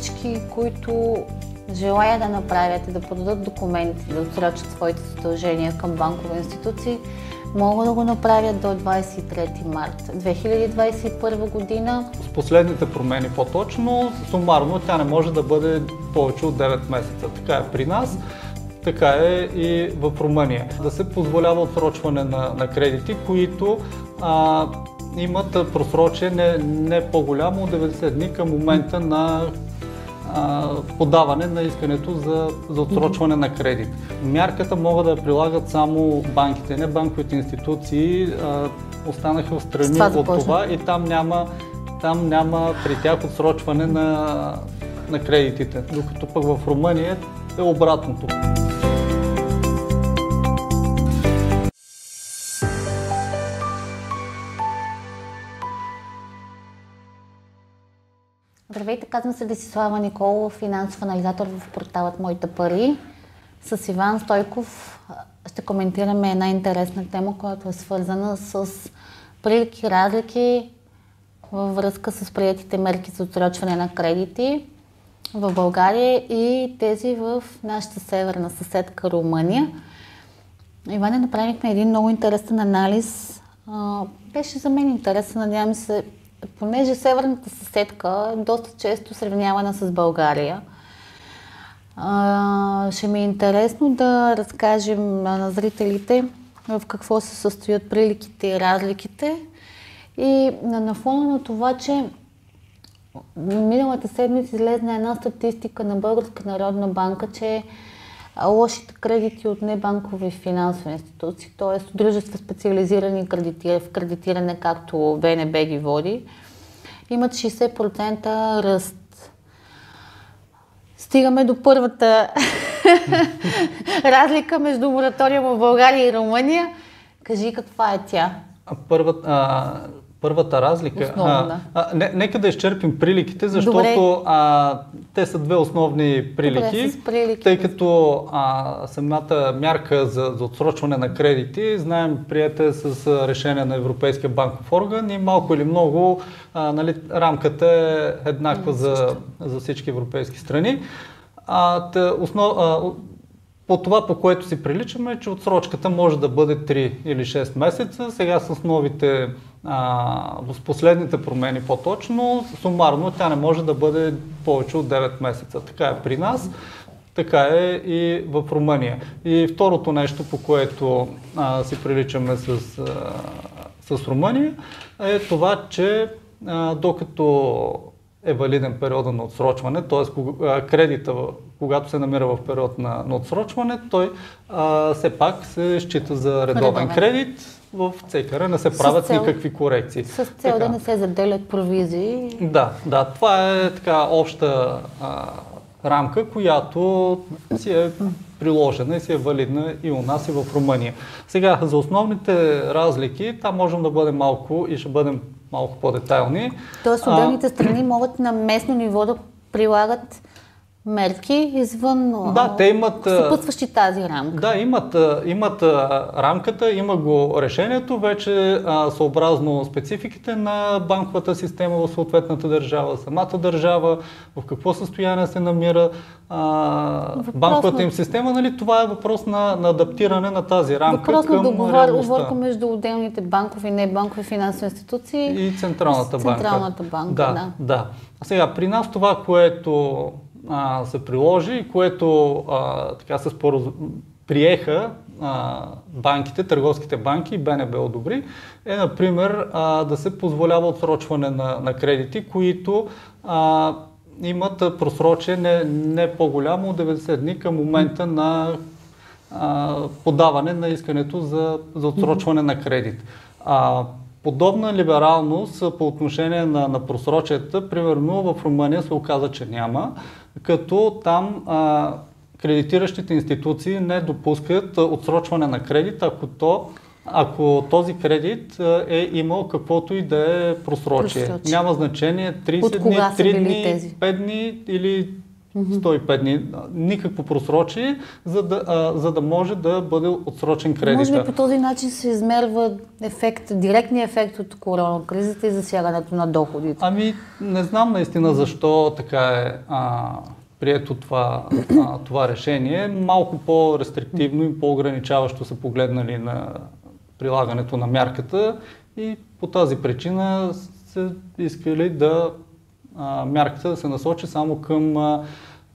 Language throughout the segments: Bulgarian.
всички, които желаят да направят и да подадат документи, да отсрочат своите задължения към банкови институции, могат да го направят до 23 март 2021 година. С последните промени по-точно, сумарно тя не може да бъде повече от 9 месеца. Така е при нас, така е и в Румъния. Да се позволява отсрочване на, на кредити, които а, имат просрочие не, по-голямо от 90 дни към момента на подаване на искането за, за отсрочване на кредит. Мярката могат да я прилагат само банките, не банковите институции а, останаха в страни това от това и там няма, там няма при тях отсрочване на, на кредитите, докато пък в Румъния е обратното. Казвам се Десислава Николова, финансов анализатор в порталът Моите пари. С Иван Стойков ще коментираме една интересна тема, която е свързана с прилики, разлики във връзка с приятите мерки за отсрочване на кредити в България и тези в нашата северна съседка Румъния. Иване, направихме един много интересен анализ. Беше за мен интересен, надявам се понеже северната съседка доста често сравнявана с България, ще ми е интересно да разкажем на зрителите в какво се състоят приликите и разликите. И на фона на това, че миналата седмица излезна една статистика на Българска народна банка, че лошите кредити от небанкови финансови институции, т.е. дружества специализирани в кредитиране, както БНБ ги води, имат 60% ръст. Стигаме до първата разлика между моратория в България и Румъния. Кажи каква е тя? Първата, първата разлика. Основна. А, а, не, нека да изчерпим приликите, защото а, те са две основни прилики, Добре, прилики. тъй като а, самата мярка за, за отсрочване на кредити, знаем, прията е с решение на Европейския банков орган и малко или много а, нали, рамката е еднаква за, за всички европейски страни. А, тъ, основ, а, по това, по което си приличаме, е, че отсрочката може да бъде 3 или 6 месеца. Сега с новите, а, с последните промени по-точно, сумарно тя не може да бъде повече от 9 месеца. Така е при нас, така е и в Румъния. И второто нещо, по което а, си приличаме с, а, с Румъния, е това, че а, докато е валиден периода на отсрочване, т.е. кредита, когато се намира в период на, на отсрочване, той а, все пак се счита за редовен. кредит. В цекара не се правят цел, никакви корекции. С цел така. да не се заделят провизии. Да, да, това е така обща а, рамка, която си е приложена и си е валидна и у нас и в Румъния. Сега, за основните разлики, там можем да бъдем малко и ще бъдем малко по-детайлни. Тоест отделните страни могат на местно ниво да прилагат мерки извън да, те имат, съпътстващи тази рамка. Да, имат, имат рамката, има го решението, вече съобразно спецификите на банковата система в съответната държава, самата държава, в какво състояние се намира а, банковата им система, нали, това е въпрос на, на адаптиране на тази рамка въпрос към на договорка между отделните банкови и небанкови финансови институции и Централната банка. Централната банка, да. да. да. А сега, при нас това, което а, се приложи и което а, така се споро... приеха а, банките, търговските банки и БНБ одобри, е, например, а, да се позволява отсрочване на, на кредити, които а, имат просрочие не, не по-голямо от 90 дни към момента на а, подаване на искането за, за отсрочване на кредит. А, подобна либералност по отношение на, на просрочията, примерно в Румъния се оказа, че няма, като там а, кредитиращите институции не допускат отсрочване на кредит, ако то ако този кредит е имал каквото и да е просрочие. Няма значение 30 дни, 3 дни, тези? 5 дни или 105 дни, никакво просрочие, за да, а, за да може да бъде отсрочен кредит. Може би по този начин се измерва ефект, директния ефект от корона кризата и засягането на доходите. Ами, не знам наистина защо така е а, прието това, а, това решение. Малко по-рестриктивно и по-ограничаващо са погледнали на прилагането на мярката и по тази причина се искали да а, мярката да се насочи само към а,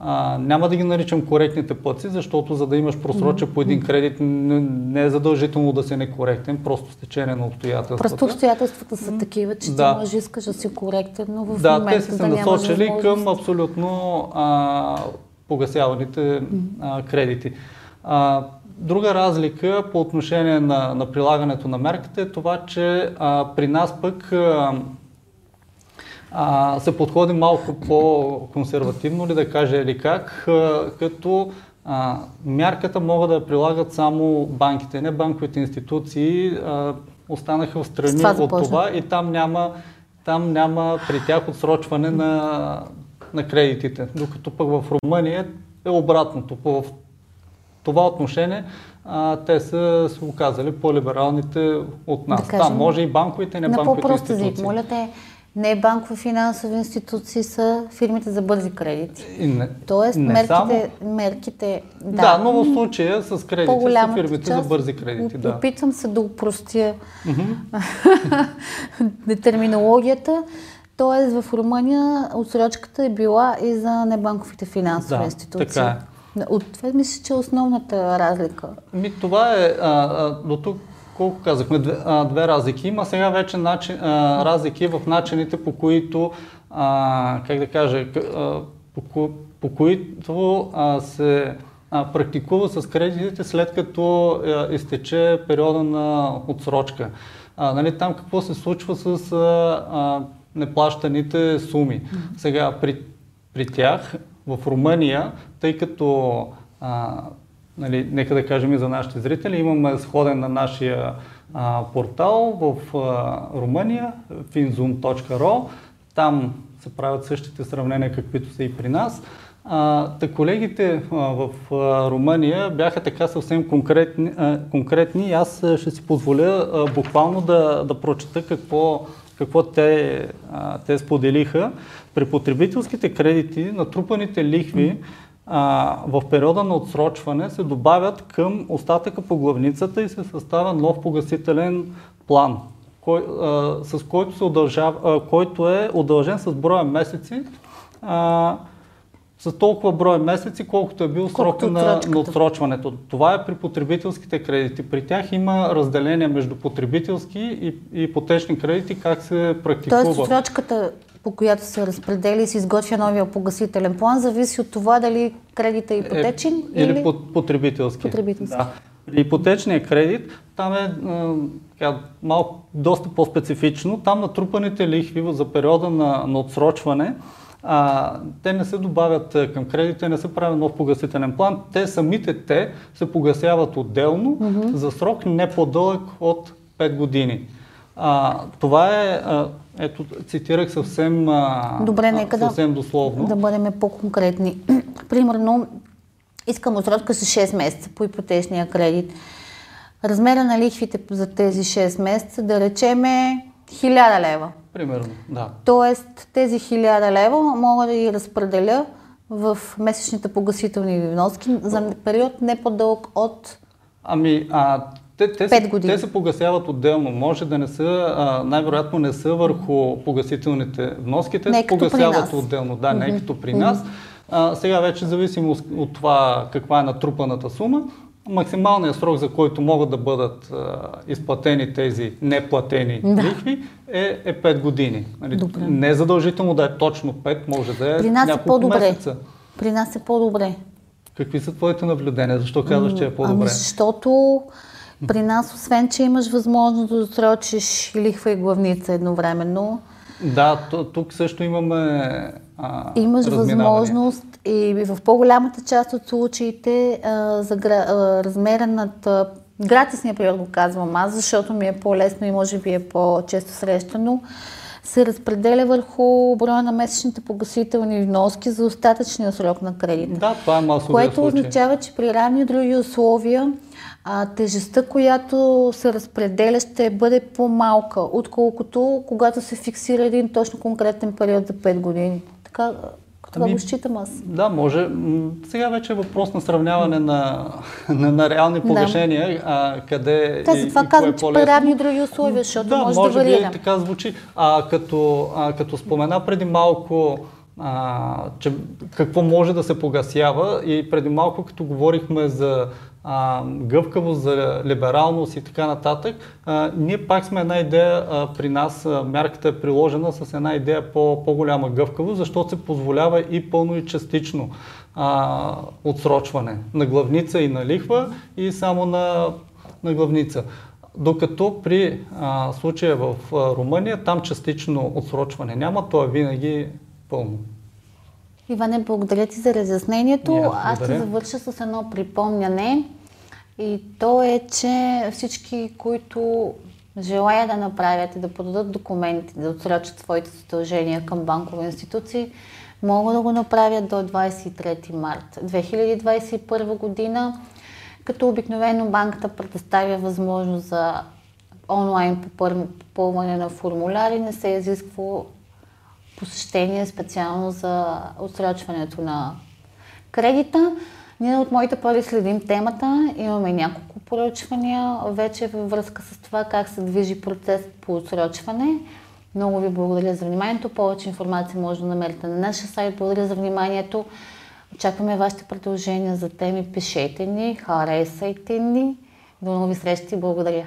а, няма да ги наричам коректните платци, защото за да имаш просроча по един кредит не, е задължително да си некоректен, просто стечение на обстоятелствата. Просто обстоятелствата са такива, че да. ти можеш искаш да си коректен, но в да, момента те са се да насочили към абсолютно а, погасяваните а, кредити. А, Друга разлика по отношение на, на прилагането на мерката е това, че а, при нас пък а, а, се подходи малко по-консервативно ли да кажа или как, а, като а, мярката могат да я прилагат само банките, не банковите институции а, останаха в страни това от това и там няма, там няма при тях отсрочване на, на кредитите. Докато пък в Румъния е обратното. В това отношение а, те са се оказали по-либералните от нас. Да кажем, Там може и банковите, не банковите институции. На по-прост моля те, не банкови финансови институции са фирмите за бързи кредити. Не, Тоест, не мерките, само... мерките да, да, но в случая с кредити са фирмите част, за бързи кредити. Да. Опитвам се да упростя mm-hmm. терминологията. Тоест, в Румъния отсрочката е била и за небанковите финансови да, институции. Така е. От това мисля, че е основната разлика. Ми, това е, а, а, до тук колко казахме, две, а, две разлики. Има сега вече начин, а, разлики в начините по които, а, как да кажа, а, по, по които а, се а, практикува с кредитите след като а, изтече периода на отсрочка. А, нали, там какво се случва с а, а, неплащаните суми. Сега при, при тях в Румъния, тъй като а, нали, нека да кажем и за нашите зрители, имаме сходен на нашия а, портал в а, Румъния, finzoom.ro. Там се правят същите сравнения, каквито са и при нас. А, та колегите а, в а, Румъния бяха така съвсем конкретни, а, конкретни и аз ще си позволя а, буквално да, да прочета какво, какво те, а, те споделиха. При потребителските кредити натрупаните лихви а, в периода на отсрочване се добавят към остатъка по главницата и се съставя нов погасителен план, кой, а, с който, се удължава, а, който е удължен с броя месеци, а, с толкова брой месеци, колкото е бил срока на, на отсрочването. Това е при потребителските кредити. При тях има разделение между потребителски и, и ипотечни кредити, как се практикува. Тоест отсрочката по която се разпредели и се изготвя новия погасителен план, зависи от това дали кредит е ипотечен е, или, или потребителски. потребителски. Да. При ипотечния кредит там е така, малко, доста по-специфично. Там натрупаните лихви за периода на, на отсрочване а, те не се добавят към кредите, не се прави нов погасителен план. Те самите те се погасяват отделно mm-hmm. за срок не по-дълъг от 5 години. А, това е, а, ето, цитирах съвсем, а, Добре, нека съвсем дословно. Да бъдем по-конкретни. Примерно, искам отсрочка с 6 месеца по ипотечния кредит. Размера на лихвите за тези 6 месеца, да речеме 1000 лева. Примерно, да. Тоест, тези 1000 лева мога да ги разпределя в месечните погасителни вноски за период не по-дълъг от Ами, а, те, те, се, те се погасяват отделно. Може да не са, най-вероятно не са върху погасителните вноски, те се погасяват отделно. Да, mm-hmm. не като при нас. А, сега вече зависимо от това каква е натрупаната сума, максималният срок, за който могат да бъдат а, изплатени тези неплатени да. лихви е, е 5 години. Нали, не е задължително да е точно 5, може да е При нас е по-добре. месеца. При нас е по-добре. Какви са твоите наблюдения? Защо казваш, че е по-добре? Ами защото при нас, освен, че имаш възможност да отсрочиш лихва и главница едновременно. Да, тук също имаме а, Имаш възможност и в по-голямата част от случаите а, за гра, а, размера над гратисния период го казвам аз, защото ми е по-лесно и може би е по-често срещано. Се разпределя върху броя на месечните погасителни вноски за остатъчния срок на кредита. Да, това е масово. Което случай. означава, че при равни други условия а, тежестта, която се разпределя, ще бъде по-малка, отколкото когато се фиксира един точно конкретен период за 5 години. Така, това ами, го считам аз. Да, може. Сега вече е въпрос на сравняване на, на, на реални погашения, да. а, къде да, затова казвам, е че равни други условия, защото да, може, може да варира. Да, така звучи. А, като, а, като спомена преди малко а, че какво може да се погасява и преди малко като говорихме за а, гъвкавост, за либералност и така нататък, а, ние пак сме една идея а, при нас, а, мярката е приложена с една идея по, по-голяма гъвкавост, защото се позволява и пълно и частично а, отсрочване на главница и на лихва и само на, на главница. Докато при а, случая в Румъния, там частично отсрочване няма, то е винаги пълно. Иване, благодаря ти за разяснението. Yeah, Аз ще завърша с едно припомняне. И то е, че всички, които желаят да направят и да подадат документи, да отсрочат своите задължения към банкови институции, могат да го направят до 23 март 2021 година, като обикновено банката предоставя възможност за онлайн попълване на формуляри, не се изисква посещение специално за отсрочването на кредита. Ние от моите пари следим темата, имаме няколко поръчвания вече във връзка с това как се движи процес по отсрочване. Много ви благодаря за вниманието. Повече информация може да намерите на нашия сайт. Благодаря за вниманието. Очакваме вашите предложения за теми. Пишете ни, харесайте ни. До нови срещи. Благодаря.